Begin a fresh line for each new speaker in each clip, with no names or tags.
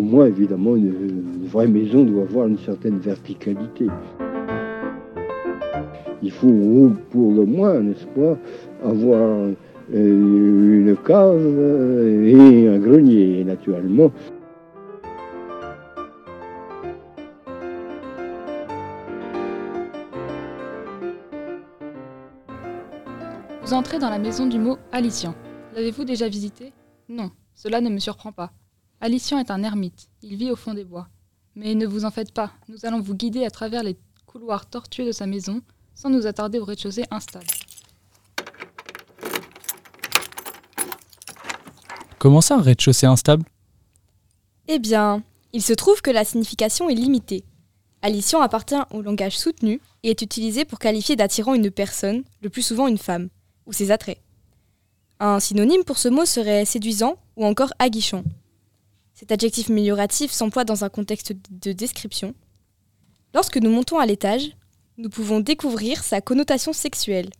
moi, évidemment, une, vraie maison doit avoir une certaine verticalité. Il faut pour le moins, n'est-ce pas, avoir euh, une cave et un grenier, naturellement.
Vous entrez dans la maison du mot Alician. L'avez-vous déjà visité Non, cela ne me surprend pas. Alician est un ermite, il vit au fond des bois. Mais ne vous en faites pas, nous allons vous guider à travers les couloirs tortueux de sa maison, sans nous attarder au rez-de-chaussée instable.
Comment ça, un rez-de-chaussée instable?
Eh bien, il se trouve que la signification est limitée. Alician appartient au langage soutenu et est utilisé pour qualifier d'attirant une personne, le plus souvent une femme, ou ses attraits. Un synonyme pour ce mot serait séduisant ou encore aguichon. Cet adjectif amélioratif s'emploie dans un contexte de description. Lorsque nous montons à l'étage, nous pouvons découvrir sa connotation sexuelle.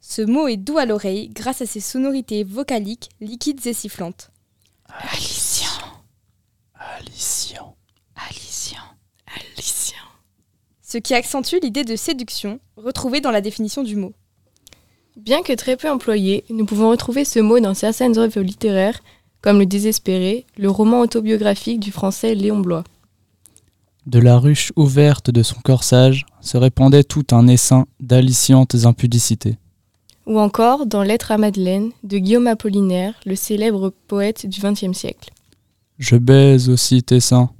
Ce mot est doux à l'oreille grâce à ses sonorités vocaliques liquides et sifflantes.
Alician.
Alician.
Alician.
Alician. Ce qui accentue l'idée de séduction retrouvée dans la définition du mot.
Bien que très peu employé, nous pouvons retrouver ce mot dans certaines œuvres littéraires, comme Le Désespéré, le roman autobiographique du français Léon Blois.
De la ruche ouverte de son corsage se répandait tout un essaim d'aliciantes impudicités.
Ou encore dans Lettre à Madeleine de Guillaume Apollinaire, le célèbre poète du XXe siècle.
Je baise aussi tes seins,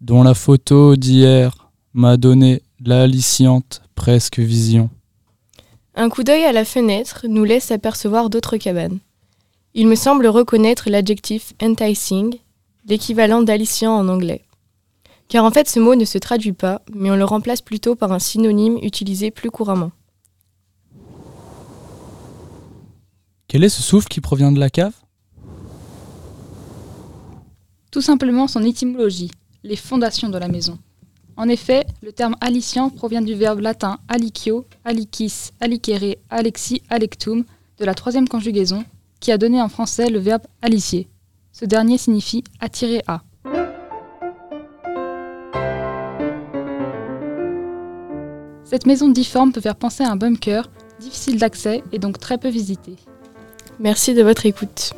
dont la photo d'hier m'a donné l'aliciante presque vision.
Un coup d'œil à la fenêtre nous laisse apercevoir d'autres cabanes. Il me semble reconnaître l'adjectif enticing, l'équivalent d'aliciant en anglais. Car en fait ce mot ne se traduit pas, mais on le remplace plutôt par un synonyme utilisé plus couramment.
Quel est ce souffle qui provient de la cave?
Tout simplement son étymologie, les fondations de la maison. En effet, le terme alician provient du verbe latin alicio, alicis, alicere, alexi, alectum, de la troisième conjugaison, qui a donné en français le verbe alicier. Ce dernier signifie attirer à. Cette maison difforme peut faire penser à un bunker, difficile d'accès et donc très peu visité.
Merci de votre écoute.